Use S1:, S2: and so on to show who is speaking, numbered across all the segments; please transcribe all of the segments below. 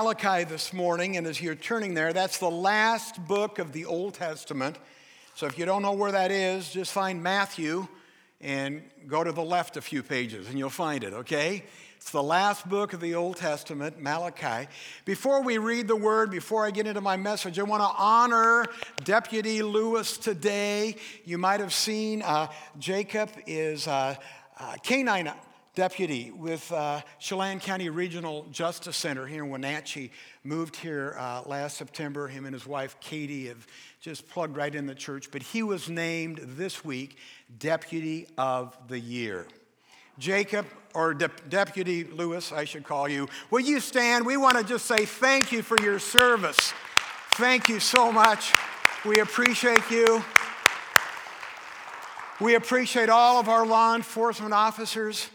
S1: Malachi this morning, and as you're turning there, that's the last book of the Old Testament. So if you don't know where that is, just find Matthew and go to the left a few pages and you'll find it, okay? It's the last book of the Old Testament, Malachi. Before we read the word, before I get into my message, I want to honor Deputy Lewis today. You might have seen uh, Jacob is uh, uh, canine deputy with uh, Chelan County Regional Justice Center here in Wenatchee. Moved here uh, last September. Him and his wife Katie have just plugged right in the church. But he was named this week Deputy of the Year. Jacob, or De- Deputy Lewis, I should call you, will you stand? We want to just say thank you for your service. Thank you so much. We appreciate you. We appreciate all of our law enforcement officers.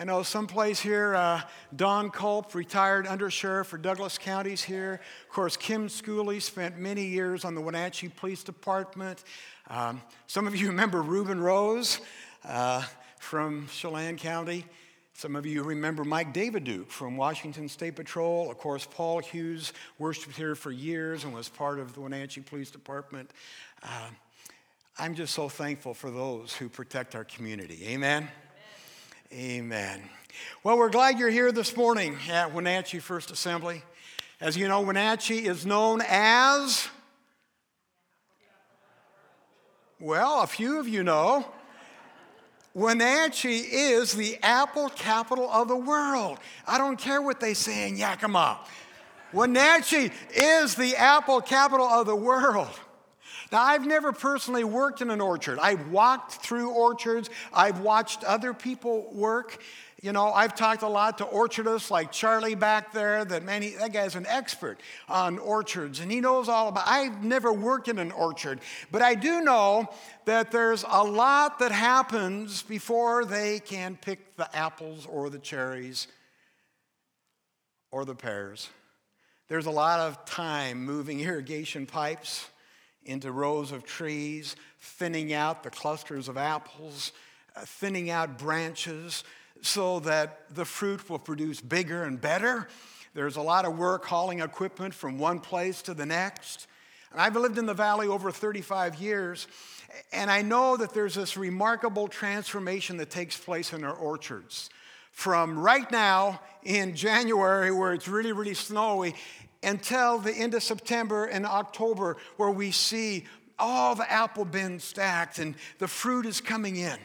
S1: I know someplace here, uh, Don Culp, retired undersheriff for Douglas counties here. Of course, Kim Schooley spent many years on the Wenatchee Police Department. Um, some of you remember Reuben Rose uh, from Chelan County. Some of you remember Mike Daviduke from Washington State Patrol. Of course, Paul Hughes worshiped here for years and was part of the Wenatchee Police Department. Uh, I'm just so thankful for those who protect our community. Amen. Amen. Well, we're glad you're here this morning at Wenatchee First Assembly. As you know, Wenatchee is known as, well, a few of you know, Wenatchee is the apple capital of the world. I don't care what they say in Yakima. Wenatchee is the apple capital of the world. Now, I've never personally worked in an orchard. I've walked through orchards, I've watched other people work. You know, I've talked a lot to orchardists like Charlie back there, that many, that guy's an expert on orchards, and he knows all about I've never worked in an orchard, but I do know that there's a lot that happens before they can pick the apples or the cherries or the pears. There's a lot of time moving irrigation pipes into rows of trees, thinning out the clusters of apples, uh, thinning out branches so that the fruit will produce bigger and better. There's a lot of work hauling equipment from one place to the next. And I've lived in the valley over 35 years, and I know that there's this remarkable transformation that takes place in our orchards. From right now in January, where it's really, really snowy, until the end of September and October, where we see all the apple bins stacked and the fruit is coming in.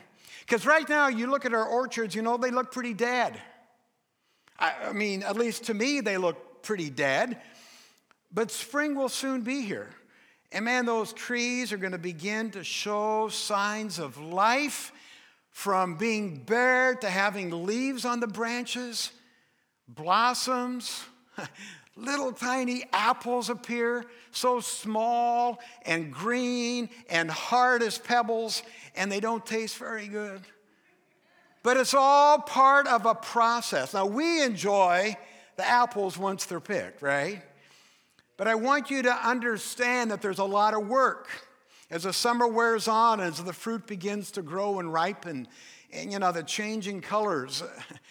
S1: Because right now, you look at our orchards, you know, they look pretty dead. I, mean, at least to me, they look pretty dead. But spring will soon be here. And man, those trees are going to begin to show signs of life from being bare to having leaves on the branches, blossoms. little tiny apples appear, so small and green and hard as pebbles, and they don't taste very good. But it's all part of a process. Now, we enjoy the apples once they're picked, right? But I want you to understand that there's a lot of work. As the summer wears on, as the fruit begins to grow and ripen, and you know, the changing colors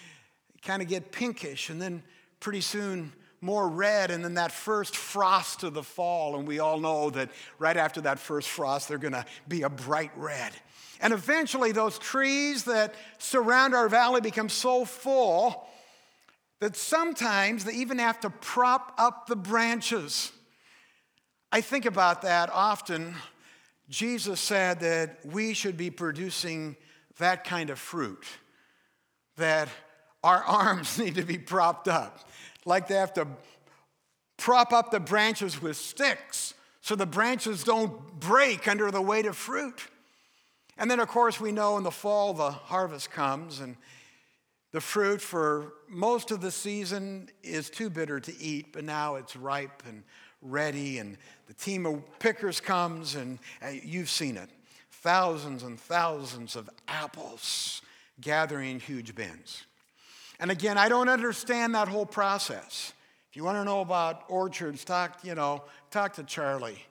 S1: kind of get pinkish, and then pretty soon more red, and then that first frost of the fall. And we all know that right after that first frost, they're gonna be a bright red. And eventually, those trees that surround our valley become so full that sometimes they even have to prop up the branches. I think about that often. Jesus said that we should be producing that kind of fruit, that our arms need to be propped up like they have to prop up the branches with sticks so the branches don't break under the weight of fruit. And then, of course, we know in the fall the harvest comes, and the fruit for most of the season is too bitter to eat, but now it's ripe and ready, and the team of pickers comes, and uh, you've seen it thousands and thousands of apples gathering huge bins. And again, I don't understand that whole process. If you want to know about orchards, talk, you know, talk to Charlie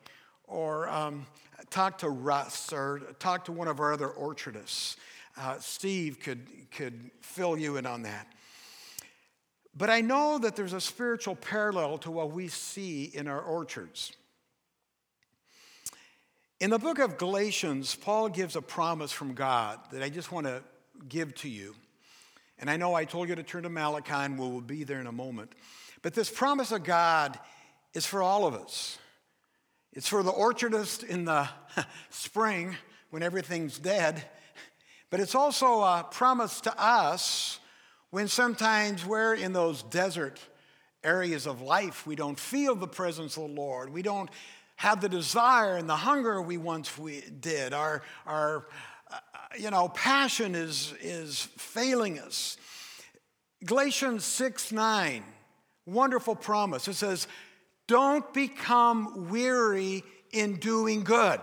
S1: or um, talk to Russ or talk to one of our other orchardists. Uh, Steve could, could fill you in on that. But I know that there's a spiritual parallel to what we see in our orchards. In the book of Galatians, Paul gives a promise from God that I just want to give to you. And I know I told you to turn to Malachi, and we'll be there in a moment. But this promise of God is for all of us. It's for the orchardist in the spring when everything's dead, but it's also a promise to us when sometimes we're in those desert areas of life. We don't feel the presence of the Lord. We don't have the desire and the hunger we once we did. Our, our you know, passion is, is failing us. Galatians 6 9, wonderful promise. It says, Don't become weary in doing good.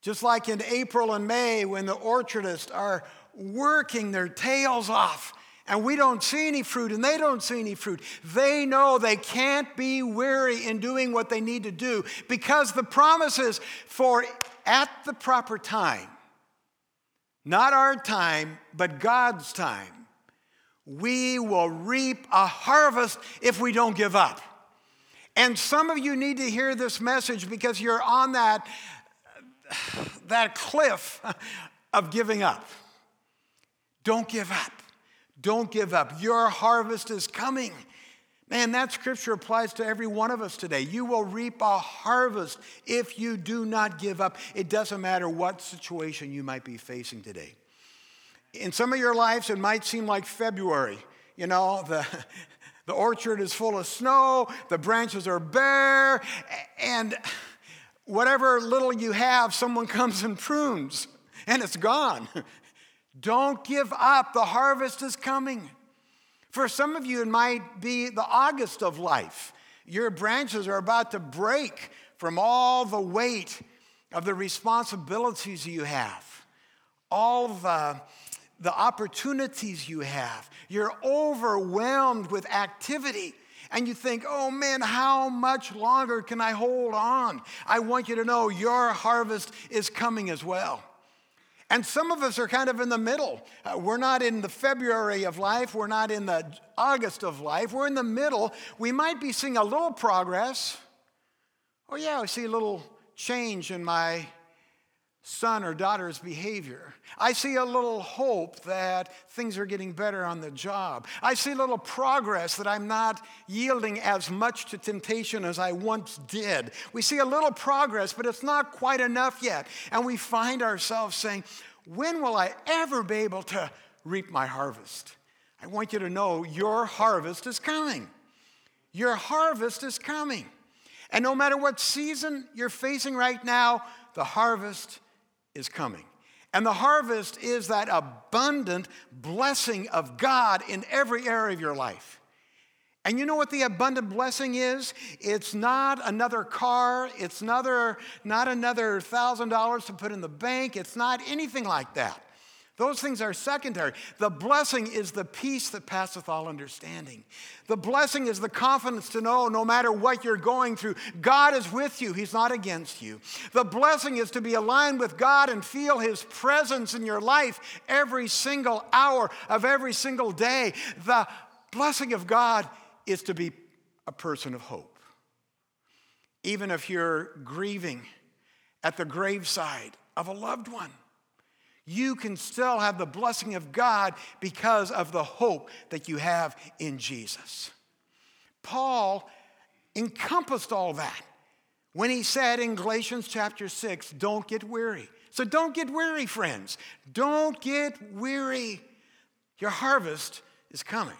S1: Just like in April and May when the orchardists are working their tails off and we don't see any fruit and they don't see any fruit. They know they can't be weary in doing what they need to do because the promise is for at the proper time, not our time, but God's time, we will reap a harvest if we don't give up. And some of you need to hear this message because you're on that that cliff of giving up. Don't give up. Don't give up. Your harvest is coming. Man, that scripture applies to every one of us today. You will reap a harvest if you do not give up. It doesn't matter what situation you might be facing today. In some of your lives, it might seem like February. You know, the, the orchard is full of snow, the branches are bare, and whatever little you have, someone comes and prunes, and it's gone. Don't give up. The harvest is coming. For some of you, it might be the August of life. Your branches are about to break from all the weight of the responsibilities you have, all the, the opportunities you have. You're overwhelmed with activity and you think, oh man, how much longer can I hold on? I want you to know your harvest is coming as well. And some of us are kind of in the middle. Uh, we're not in the February of life, we're not in the August of life, we're in the middle. We might be seeing a little progress. Oh, yeah, I see a little change in my son or daughter's behavior. I see a little hope that things are getting better on the job. I see a little progress that I'm not yielding as much to temptation as I once did. We see a little progress, but it's not quite enough yet. And we find ourselves saying, When will I ever be able to reap my harvest? I want you to know your harvest is coming. Your harvest is coming. And no matter what season you're facing right now, the harvest is coming. And the harvest is that abundant blessing of God in every area of your life. And you know what the abundant blessing is? It's not another car, it's another, not another thousand dollars to put in the bank, it's not anything like that. Those things are secondary. The blessing is the peace that passeth all understanding. The blessing is the confidence to know no matter what you're going through, God is with you, He's not against you. The blessing is to be aligned with God and feel His presence in your life every single hour of every single day. The blessing of God is to be a person of hope. Even if you're grieving at the graveside of a loved one you can still have the blessing of God because of the hope that you have in Jesus. Paul encompassed all that when he said in Galatians chapter 6, don't get weary. So don't get weary, friends. Don't get weary. Your harvest is coming.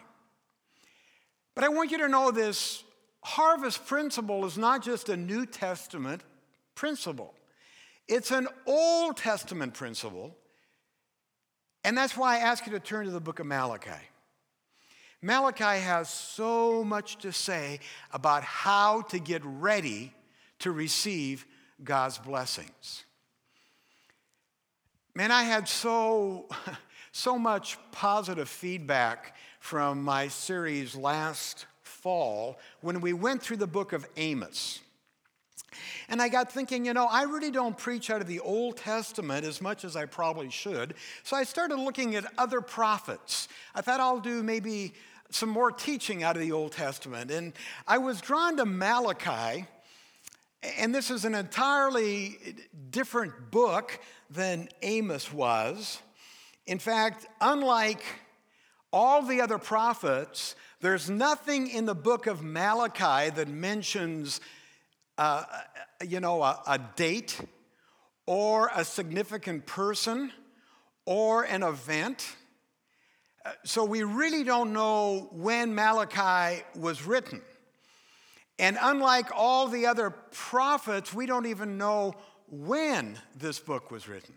S1: But I want you to know this harvest principle is not just a New Testament principle, it's an Old Testament principle and that's why I ask you to turn to the book of Malachi. Malachi has so much to say about how to get ready to receive God's blessings. Man, I had so, so much positive feedback from my series last fall when we went through the book of Amos. And I got thinking, you know, I really don't preach out of the Old Testament as much as I probably should. So I started looking at other prophets. I thought I'll do maybe some more teaching out of the Old Testament. And I was drawn to Malachi. And this is an entirely different book than Amos was. In fact, unlike all the other prophets, there's nothing in the book of Malachi that mentions you know, a, a date or a significant person or an event. Uh, so we really don't know when Malachi was written. And unlike all the other prophets, we don't even know when this book was written.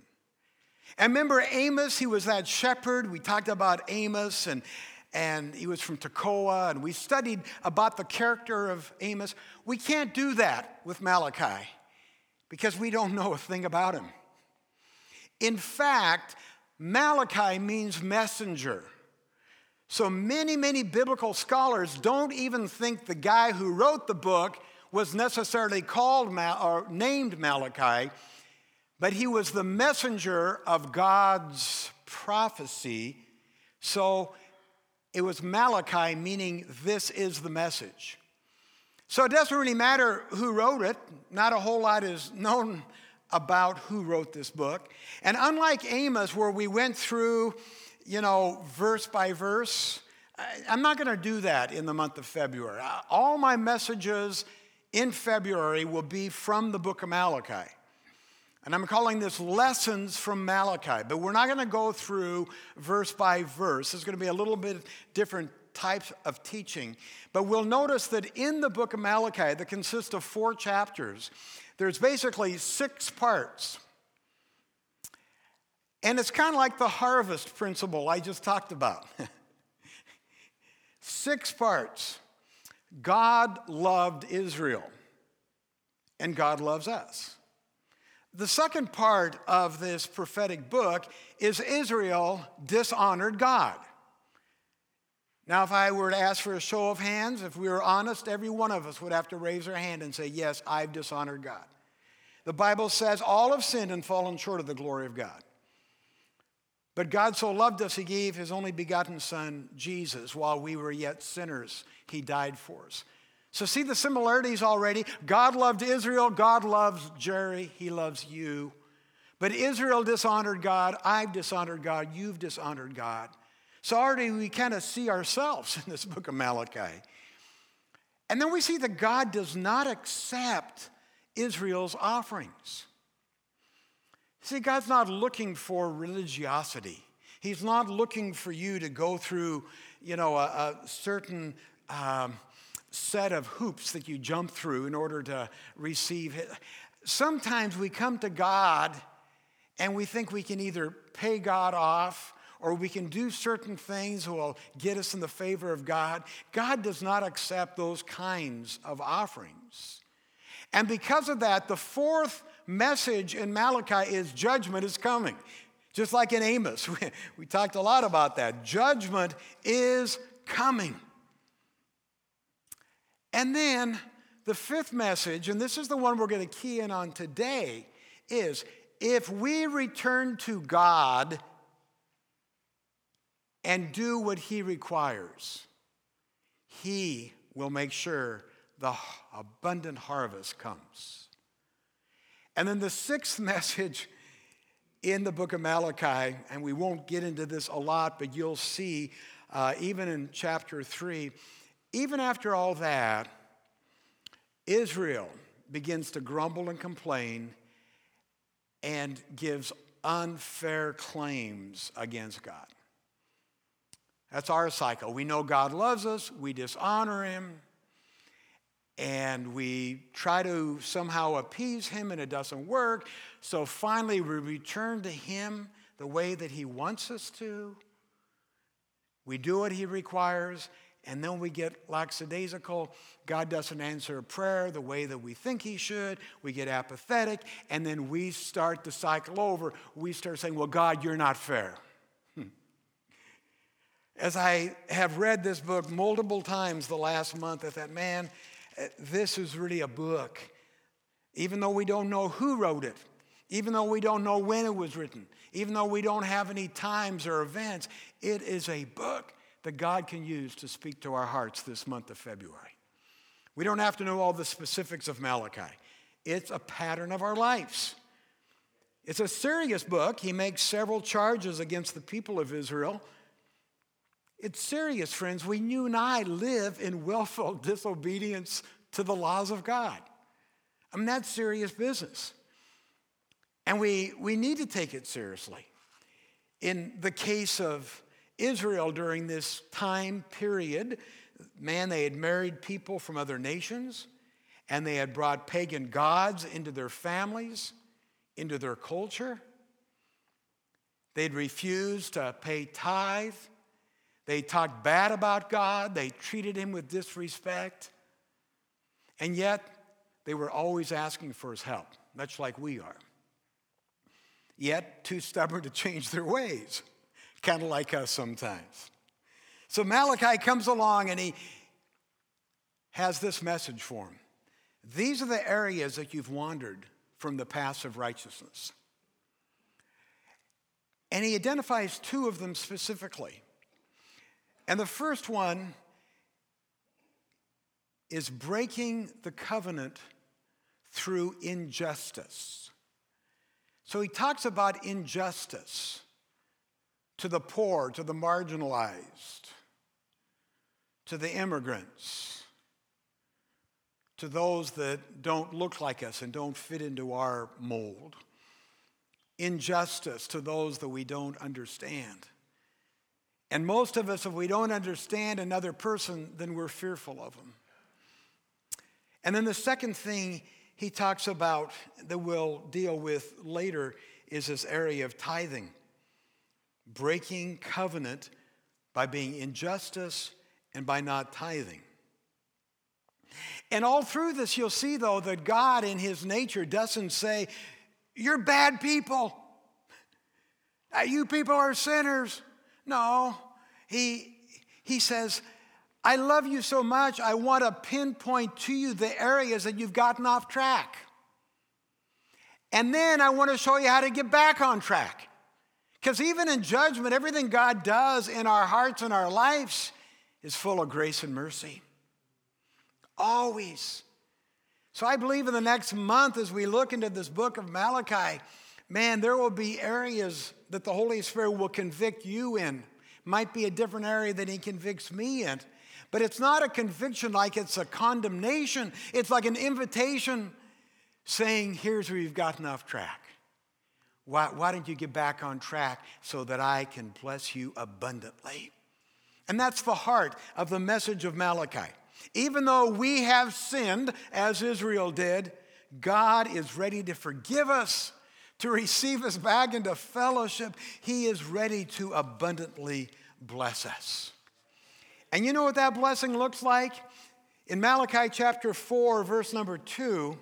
S1: And remember Amos, he was that shepherd. We talked about Amos and and he was from Tekoa, and we studied about the character of Amos. We can't do that with Malachi because we don't know a thing about him. In fact, Malachi means messenger. So many, many biblical scholars don't even think the guy who wrote the book was necessarily called Mal- or named Malachi, but he was the messenger of God's prophecy. So it was Malachi, meaning this is the message. So it doesn't really matter who wrote it, not a whole lot is known about who wrote this book. And unlike Amos, where we went through, you know, verse by verse, I'm not going to do that in the month of February. All my messages in February will be from the book of Malachi. And I'm calling this Lessons from Malachi, but we're not going to go through verse by verse. It's going to be a little bit different types of teaching. But we'll notice that in the book of Malachi, that consists of four chapters, there's basically six parts. And it's kind of like the harvest principle I just talked about. six parts. God loved Israel, and God loves us. The second part of this prophetic book is Israel dishonored God. Now, if I were to ask for a show of hands, if we were honest, every one of us would have to raise our hand and say, Yes, I've dishonored God. The Bible says all have sinned and fallen short of the glory of God. But God so loved us, He gave His only begotten Son, Jesus, while we were yet sinners. He died for us. So, see the similarities already. God loved Israel. God loves Jerry. He loves you. But Israel dishonored God. I've dishonored God. You've dishonored God. So, already we kind of see ourselves in this book of Malachi. And then we see that God does not accept Israel's offerings. See, God's not looking for religiosity. He's not looking for you to go through, you know, a, a certain um, set of hoops that you jump through in order to receive. Sometimes we come to God and we think we can either pay God off or we can do certain things will get us in the favor of God. God does not accept those kinds of offerings. And because of that, the fourth message in Malachi is judgment is coming. Just like in Amos, we, we talked a lot about that. Judgment is coming. And then the fifth message, and this is the one we're going to key in on today, is if we return to God and do what He requires, He will make sure the abundant harvest comes. And then the sixth message in the book of Malachi, and we won't get into this a lot, but you'll see uh, even in chapter 3 even after all that, Israel begins to grumble and complain and gives unfair claims against God. That's our cycle. We know God loves us, we dishonor Him, and we try to somehow appease Him, and it doesn't work. So finally, we return to Him the way that He wants us to. We do what He requires, and then we get lackadaisical. God doesn't answer a prayer the way that we think He should. We get apathetic, and then we start the cycle over. We start saying, Well, God, you're not fair. Hmm. As I have read this book multiple times the last month, I thought, man, this is really a book. even though we don't know who wrote it, even though we don't know when it was written, even though we don't have any times or events, it is a book that God can use to speak to our hearts this month of February. We don't have to know all the specifics of Malachi, it's a pattern of our lives. It's a serious book. He makes several charges against the people of Israel. It's serious, friends. We, you and I live in willful disobedience to the laws of God. I mean, that's serious business. And we, we need to take it seriously. In the case of Israel during this time period, man, they had married people from other nations and they had brought pagan gods into their families into their culture. They'd refused to pay tithe. They talked bad about God. They treated him with disrespect. And yet, they were always asking for his help, much like we are. Yet, too stubborn to change their ways, kind of like us sometimes. So, Malachi comes along and he has this message for him. These are the areas that you've wandered from the paths of righteousness. And he identifies two of them specifically. And the first one is breaking the covenant through injustice. So he talks about injustice to the poor, to the marginalized, to the immigrants to those that don't look like us and don't fit into our mold, injustice to those that we don't understand. And most of us, if we don't understand another person, then we're fearful of them. And then the second thing he talks about that we'll deal with later is this area of tithing, breaking covenant by being injustice and by not tithing. And all through this, you'll see, though, that God in his nature doesn't say, You're bad people. Uh, you people are sinners. No, he, he says, I love you so much, I want to pinpoint to you the areas that you've gotten off track. And then I want to show you how to get back on track. Because even in judgment, everything God does in our hearts and our lives is full of grace and mercy. Always. So I believe in the next month, as we look into this book of Malachi, man, there will be areas that the Holy Spirit will convict you in. Might be a different area that He convicts me in. But it's not a conviction like it's a condemnation, it's like an invitation saying, Here's where you've gotten off track. Why, why don't you get back on track so that I can bless you abundantly? And that's the heart of the message of Malachi. Even though we have sinned, as Israel did, God is ready to forgive us, to receive us back into fellowship. He is ready to abundantly bless us. And you know what that blessing looks like? In Malachi chapter 4, verse number 2,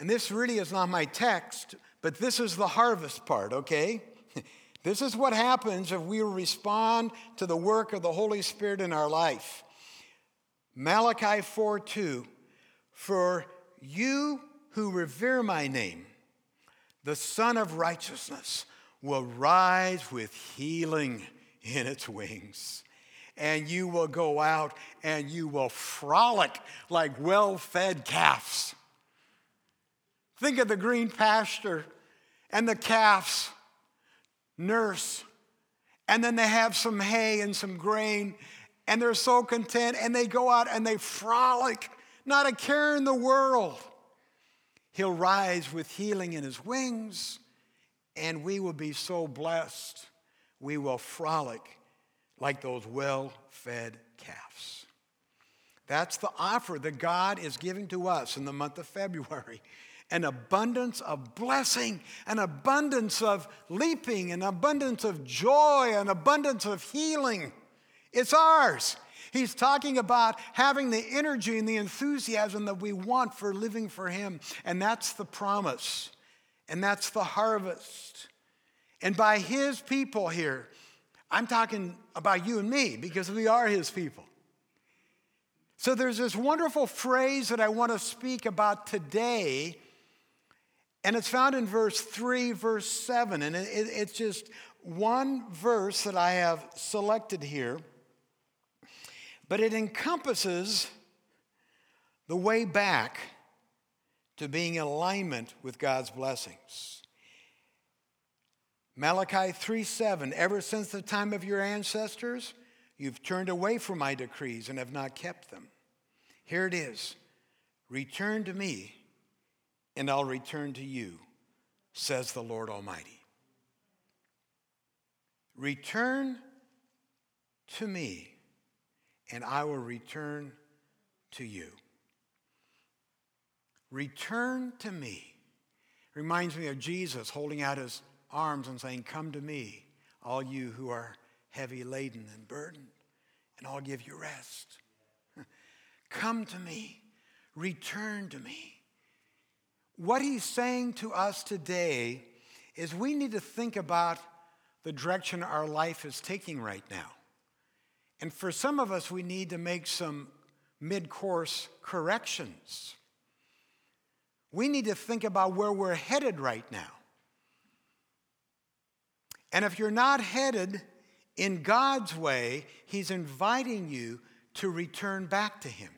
S1: and this really is not my text, but this is the harvest part, okay? This is what happens if we respond to the work of the Holy Spirit in our life. Malachi 4 2 For you who revere my name, the Sun of Righteousness will rise with healing in its wings. And you will go out and you will frolic like well fed calves. Think of the green pasture and the calves nurse, and then they have some hay and some grain, and they're so content and they go out and they frolic, not a care in the world. He'll rise with healing in his wings, and we will be so blessed. We will frolic like those well fed calves. That's the offer that God is giving to us in the month of February an abundance of blessing, an abundance of leaping, an abundance of joy, an abundance of healing. It's ours. He's talking about having the energy and the enthusiasm that we want for living for Him. And that's the promise. And that's the harvest. And by His people here, I'm talking about you and me because we are His people. So there's this wonderful phrase that I want to speak about today And it's found in verse 3, verse 7. And it, it, it's just one verse that I have selected here, but it encompasses the way back to being in alignment with God's blessings. Malachi 3 7, ever since the time of your ancestors, you've turned away from my decrees and have not kept them. Here it is Return to me, and I'll return to you, says the Lord Almighty. Return to me, and I will return to you. Return to me. Reminds me of Jesus holding out his arms and saying, Come to me, all you who are heavy laden and burdened, and I'll give you rest. Come to me. Return to me. What he's saying to us today is we need to think about the direction our life is taking right now. And for some of us, we need to make some mid course corrections. We need to think about where we're headed right now. And if you're not headed in God's way, He's inviting you to return back to Him.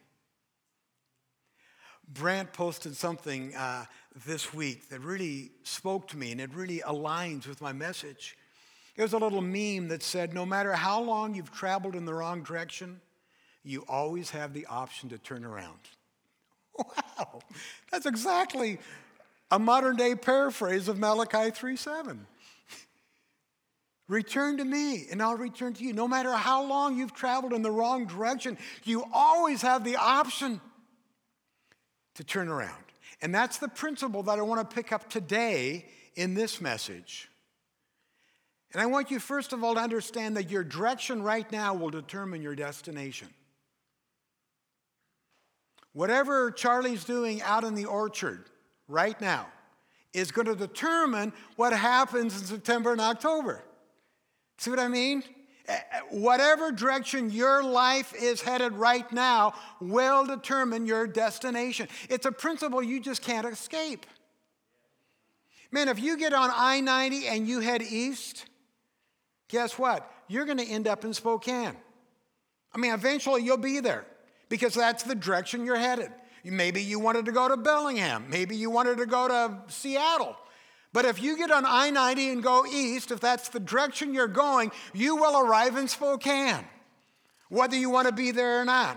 S1: Brant posted something uh, this week that really spoke to me and it really aligns with my message. It was a little meme that said, No matter how long you've traveled in the wrong direction, you always have the option to turn around. Wow, that's exactly a modern day paraphrase of Malachi 3 7. Return to me, and I'll return to you. No matter how long you've traveled in the wrong direction, you always have the option to turn around. And that's the principle that I want to pick up today in this message. And I want you, first of all, to understand that your direction right now will determine your destination. Whatever Charlie's doing out in the orchard right now is going to determine what happens in September and October. See what I mean? Eh, eh, whatever direction your life is headed right now will determine your destination. It's a principle you just can't escape. Man, if you get on I 90 and you head east, guess what? You're going to end up in Spokane. I mean, eventually you'll be there because that's the direction you're headed. Maybe you wanted to go to Bellingham. Maybe you wanted to go to Seattle. But if you get on I 90 and go east, if that's the direction you're going, you will arrive in Spokane, whether you want to be there or not.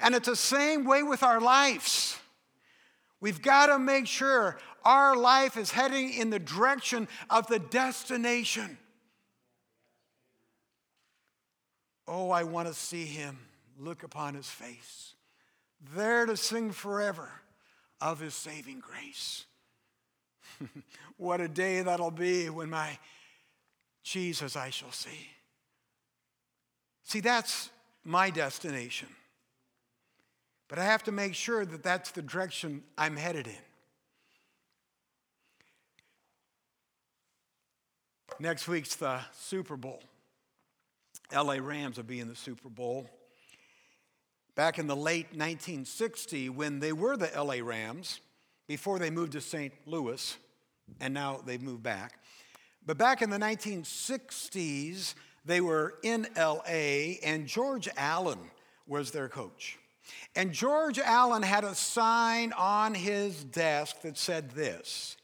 S1: And it's the same way with our lives. We've got to make sure our life is heading in the direction of the destination. Oh, I want to see him, look upon his face, there to sing forever of his saving grace. what a day that'll be when my Jesus I shall see. See, that's my destination. But I have to make sure that that's the direction I'm headed in. Next week's the Super Bowl. LA Rams will be in the Super Bowl. Back in the late 1960s, when they were the LA Rams, before they moved to St. Louis, and now they've moved back. But back in the 1960s, they were in LA, and George Allen was their coach. And George Allen had a sign on his desk that said this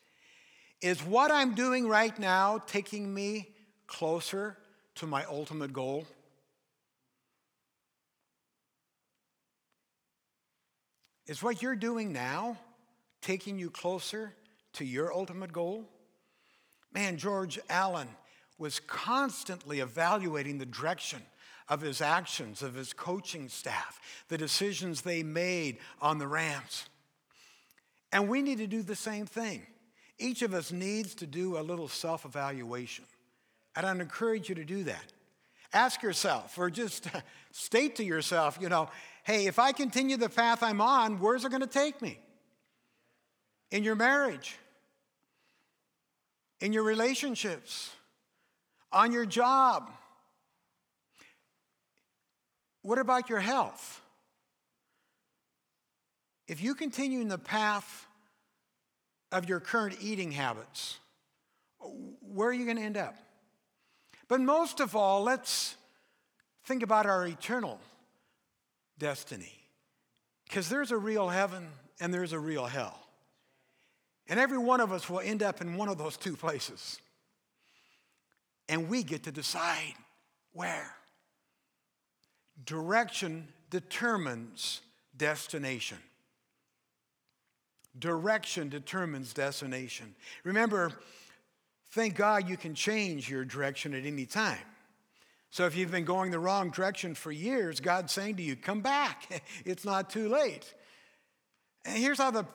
S1: Is what I'm doing right now taking me closer to my ultimate goal? Is what you're doing now taking you closer to your ultimate goal? Man, George Allen was constantly evaluating the direction of his actions, of his coaching staff, the decisions they made on the Rams. And we need to do the same thing. Each of us needs to do a little self evaluation. And I'd encourage you to do that. Ask yourself, or just state to yourself, you know, hey, if I continue the path I'm on, where's it going to take me? In your marriage, in your relationships, on your job. What about your health? If you continue in the path of your current eating habits, where are you going to end up? But most of all, let's think about our eternal destiny. Because there's a real heaven and there's a real hell. And every one of us will end up in one of those two places. And we get to decide where. Direction determines destination. Direction determines destination. Remember, thank God you can change your direction at any time. So if you've been going the wrong direction for years, God's saying to you, come back. it's not too late. And here's how the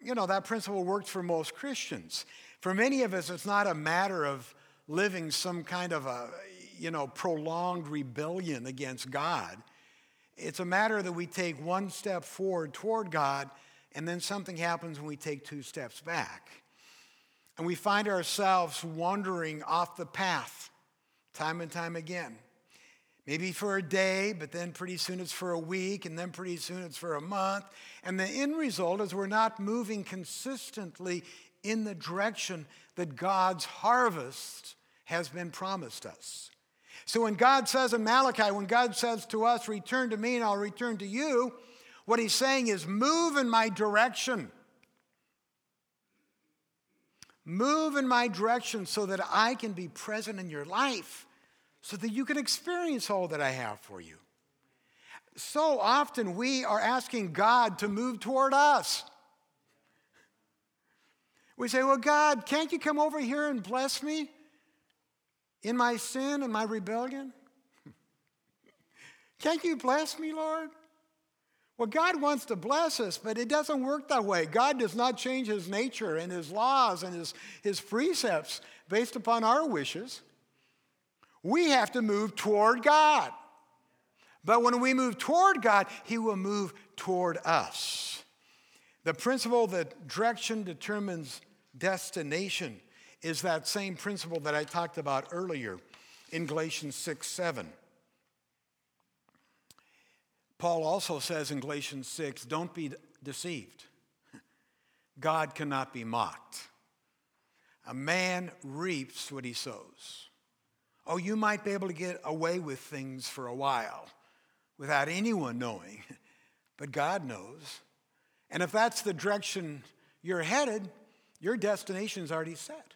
S1: you know that principle works for most Christians. For many of us, it's not a matter of living some kind of a you know prolonged rebellion against God. It's a matter that we take one step forward toward God, and then something happens when we take two steps back. And we find ourselves wandering off the path time and time again. Maybe for a day, but then pretty soon it's for a week, and then pretty soon it's for a month. And the end result is we're not moving consistently in the direction that God's harvest has been promised us. So when God says in Malachi, when God says to us, Return to me and I'll return to you, what he's saying is, Move in my direction. Move in my direction so that I can be present in your life, so that you can experience all that I have for you. So often we are asking God to move toward us. We say, Well, God, can't you come over here and bless me? in my sin and my rebellion? Can't you bless me, Lord? Well, God wants to bless us, but it doesn't work that way. God does not change his nature and his laws and his, his precepts based upon our wishes. We have to move toward God. But when we move toward God, he will move toward us. The principle that direction determines destination is that same principle that I talked about earlier in Galatians 6 7. Paul also says in Galatians 6 don't be deceived. God cannot be mocked. A man reaps what he sows. Oh, you might be able to get away with things for a while without anyone knowing, but God knows. And if that's the direction you're headed, your destination's already set.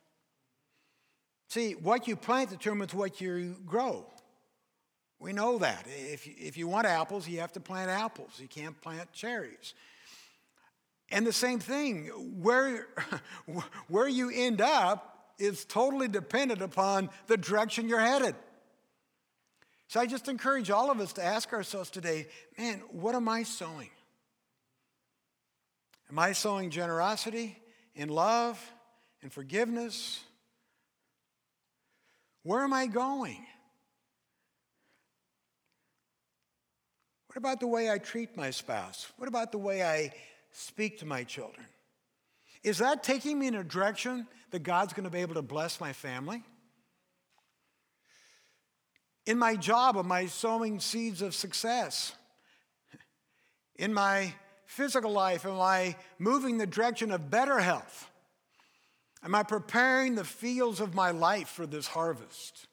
S1: See, what you plant determines what you grow. We know that. If, if you want apples, you have to plant apples. You can't plant cherries. And the same thing, where, where you end up is totally dependent upon the direction you're headed. So I just encourage all of us to ask ourselves today man, what am I sowing? Am I sowing generosity, in love, in forgiveness? Where am I going? What about the way I treat my spouse? What about the way I speak to my children? Is that taking me in a direction that God's going to be able to bless my family? In my job, am I sowing seeds of success? In my physical life, am I moving the direction of better health? Am I preparing the fields of my life for this harvest?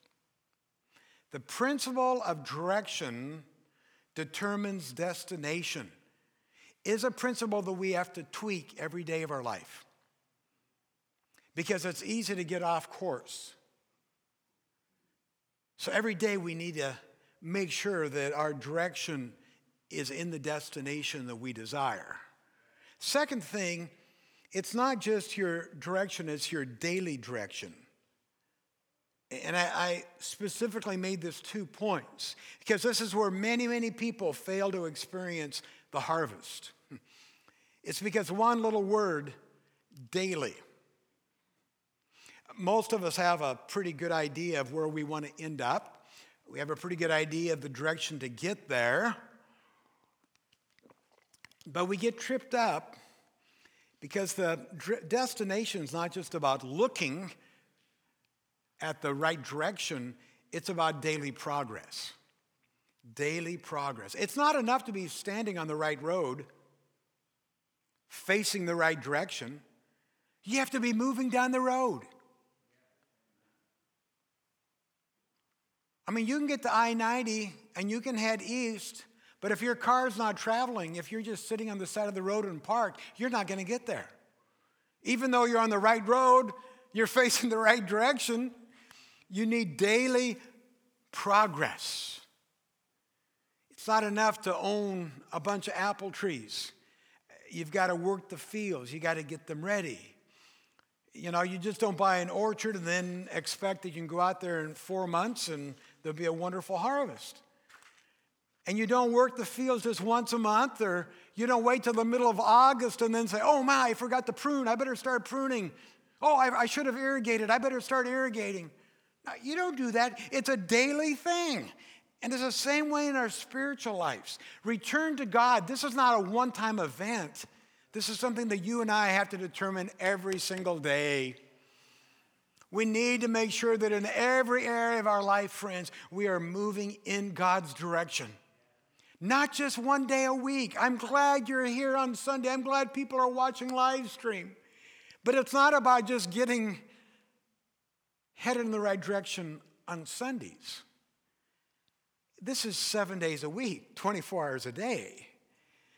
S1: The principle of direction determines destination is a principle that we have to tweak every day of our life because it's easy to get off course. So every day we need to make sure that our direction is in the destination that we desire. Second thing it's not just your direction, it's your daily direction. And I, I, specifically made this two points because this is where many, many people fail to experience the harvest. It's because one little word, daily. Most of us have a pretty good idea of where we want to end up. We have a pretty good idea of the direction to get there. But we get tripped up because the destination is not just about looking at the right direction, it's about daily progress. Daily progress. It's not enough to be standing on the right road, facing the right direction. You have to be moving down the road. I mean, you can get to I 90 and you can head east, but if your car's not traveling, if you're just sitting on the side of the road and parked, you're not going to get there. Even though you're on the right road, you're facing the right direction, you need daily progress. It's not enough to own a bunch of apple trees. You've got to work the fields, you got to get them ready. You know, you just don't buy an orchard and then expect that you can go out there in four months and there'll be a wonderful harvest. And you don't work the fields just once a month, or you don't wait till the middle of August and then say, oh my, I forgot to prune. I better start pruning. Oh, I, I should have irrigated. I better start irrigating. No, you don't do that. It's a daily thing. And it's the same way in our spiritual lives. Return to God. This is not a one time event. This is something that you and I have to determine every single day. We need to make sure that in every area of our life, friends, we are moving in God's direction. Not just one day a week. I'm glad you're here on Sunday. I'm glad people are watching live stream. But it's not about just getting headed in the right direction on Sundays. This is seven days a week, 24 hours a day.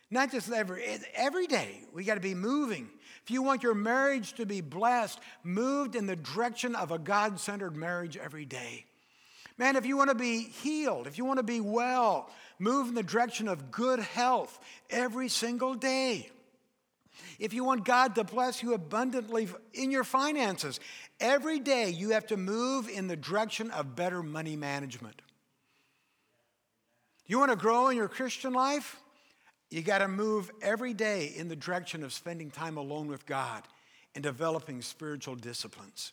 S1: Not just every, every day, we got to be moving. If you want your marriage to be blessed, moved in the direction of a God centered marriage every day. Man, if you want to be healed, if you want to be well, move in the direction of good health every single day. If you want God to bless you abundantly in your finances, every day you have to move in the direction of better money management. You want to grow in your Christian life? You got to move every day in the direction of spending time alone with God and developing spiritual disciplines.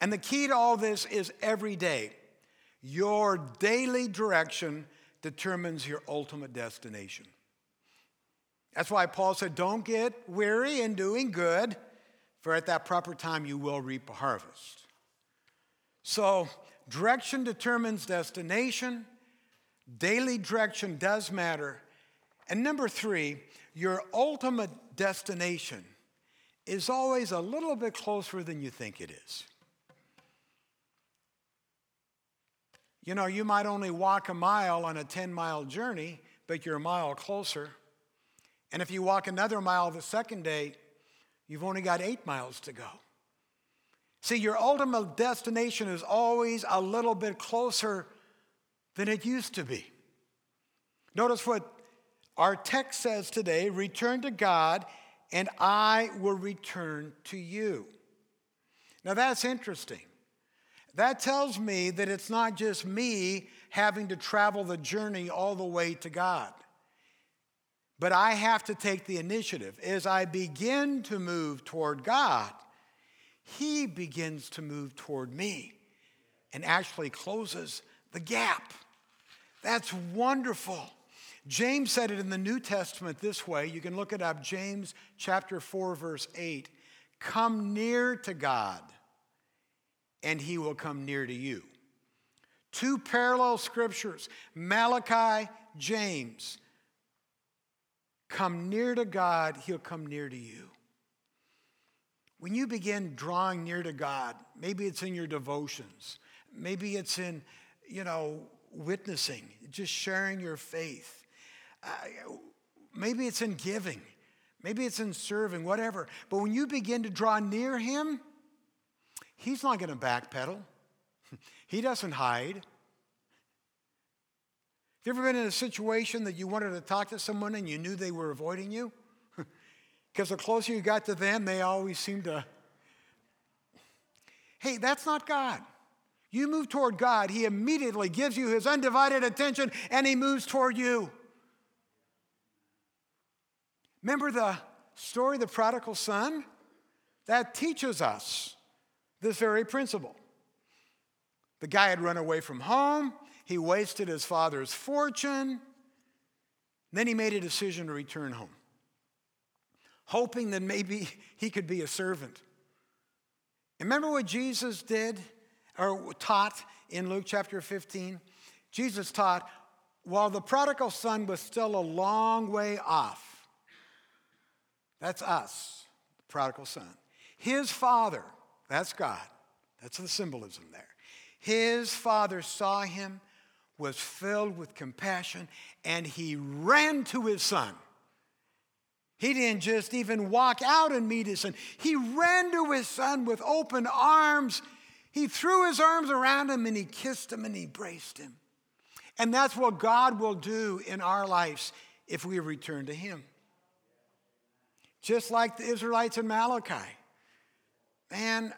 S1: And the key to all this is every day. Your daily direction determines your ultimate destination. That's why Paul said, Don't get weary in doing good, for at that proper time you will reap a harvest. So, direction determines destination. Daily direction does matter. And number three, your ultimate destination is always a little bit closer than you think it is. You know, you might only walk a mile on a 10 mile journey, but you're a mile closer. And if you walk another mile the second day, you've only got eight miles to go. See, your ultimate destination is always a little bit closer than it used to be. Notice what our text says today return to God, and I will return to you. Now that's interesting. That tells me that it's not just me having to travel the journey all the way to God. But I have to take the initiative. As I begin to move toward God, He begins to move toward me and actually closes the gap. That's wonderful. James said it in the New Testament this way. You can look it up, James chapter 4, verse 8. Come near to God, and he will come near to you. Two parallel scriptures Malachi, James. Come near to God, He'll come near to you. When you begin drawing near to God, maybe it's in your devotions, maybe it's in, you know, witnessing, just sharing your faith. Uh, maybe it's in giving, maybe it's in serving, whatever. But when you begin to draw near Him, He's not going to backpedal, He doesn't hide. Have you ever been in a situation that you wanted to talk to someone and you knew they were avoiding you? Because the closer you got to them, they always seemed to. Hey, that's not God. You move toward God, He immediately gives you His undivided attention and He moves toward you. Remember the story of the prodigal son? That teaches us this very principle. The guy had run away from home, he wasted his father's fortune. Then he made a decision to return home, hoping that maybe he could be a servant. Remember what Jesus did or taught in Luke chapter 15? Jesus taught while the prodigal son was still a long way off. That's us, the prodigal son. His father, that's God, that's the symbolism there. His father saw him, was filled with compassion, and he ran to his son. He didn't just even walk out and meet his son. He ran to his son with open arms. He threw his arms around him and he kissed him and he embraced him. And that's what God will do in our lives if we return to him. Just like the Israelites in Malachi. Man,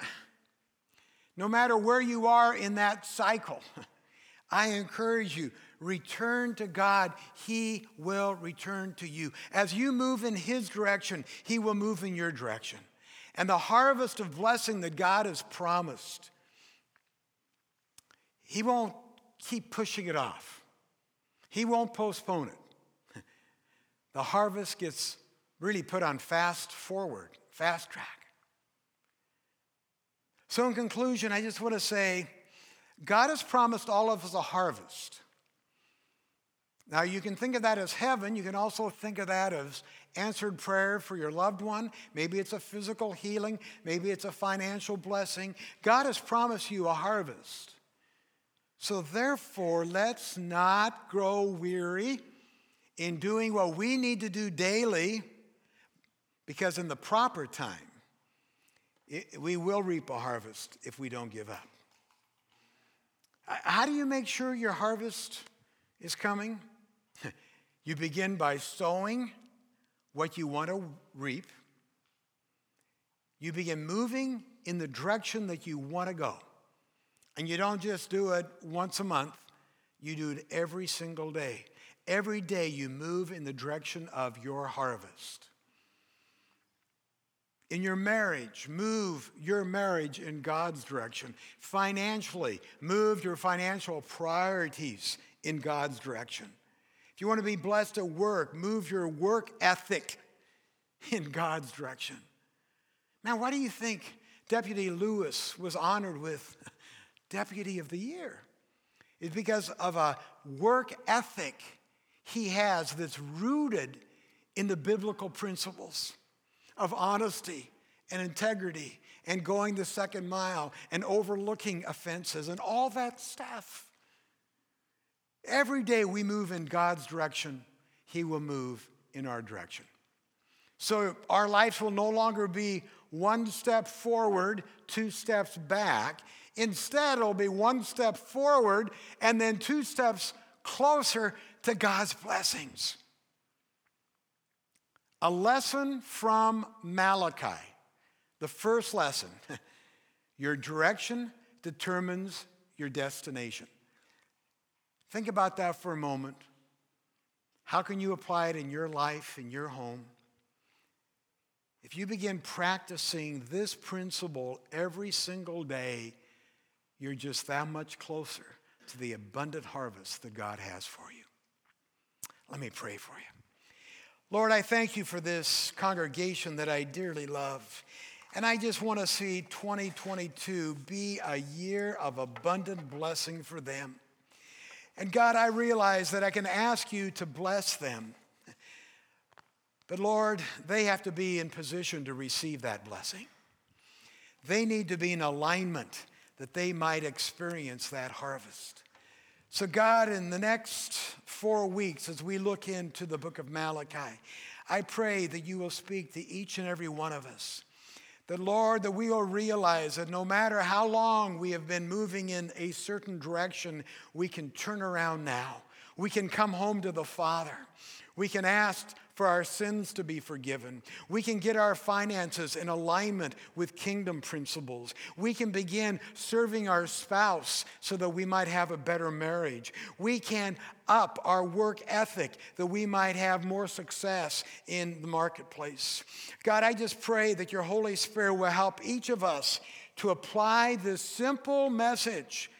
S1: no matter where you are in that cycle, I encourage you, return to God. He will return to you. As you move in His direction, He will move in your direction. And the harvest of blessing that God has promised, He won't keep pushing it off, He won't postpone it. The harvest gets really put on fast forward, fast track. So, in conclusion, I just want to say God has promised all of us a harvest. Now, you can think of that as heaven. You can also think of that as answered prayer for your loved one. Maybe it's a physical healing. Maybe it's a financial blessing. God has promised you a harvest. So, therefore, let's not grow weary in doing what we need to do daily, because in the proper time, it, we will reap a harvest if we don't give up. How do you make sure your harvest is coming? you begin by sowing what you want to reap. You begin moving in the direction that you want to go. And you don't just do it once a month, you do it every single day. Every day you move in the direction of your harvest. In your marriage, move your marriage in God's direction. Financially, move your financial priorities in God's direction. If you want to be blessed at work, move your work ethic in God's direction. Now, why do you think Deputy Lewis was honored with Deputy of the Year? It's because of a work ethic he has that's rooted in the biblical principles of honesty and integrity and going the second mile and overlooking offenses and all that stuff. Every day we move in God's direction, He will move in our direction. So our lives will no longer be one step forward, two steps back. Instead, it'll be one step forward and then two steps closer to God's blessings. A lesson from Malachi. The first lesson your direction determines your destination. Think about that for a moment. How can you apply it in your life, in your home? If you begin practicing this principle every single day, you're just that much closer to the abundant harvest that God has for you. Let me pray for you. Lord, I thank you for this congregation that I dearly love. And I just want to see 2022 be a year of abundant blessing for them. And God, I realize that I can ask you to bless them. But Lord, they have to be in position to receive that blessing. They need to be in alignment that they might experience that harvest. So, God, in the next four weeks, as we look into the book of Malachi, I pray that you will speak to each and every one of us. That, Lord, that we will realize that no matter how long we have been moving in a certain direction, we can turn around now. We can come home to the Father. We can ask for our sins to be forgiven. We can get our finances in alignment with kingdom principles. We can begin serving our spouse so that we might have a better marriage. We can up our work ethic that we might have more success in the marketplace. God, I just pray that your Holy Spirit will help each of us to apply this simple message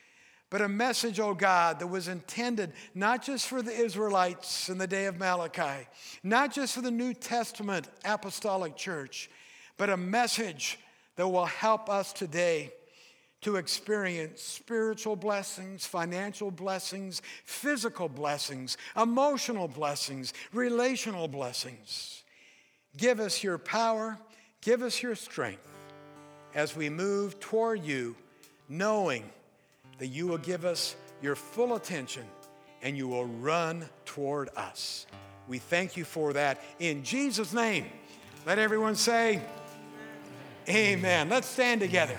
S1: but a message, oh God, that was intended not just for the Israelites in the day of Malachi, not just for the New Testament apostolic church, but a message that will help us today to experience spiritual blessings, financial blessings, physical blessings, emotional blessings, relational blessings. Give us your power, give us your strength. as we move toward you, knowing that you will give us your full attention and you will run toward us. We thank you for that in Jesus' name. Let everyone say, Amen. Let's stand together.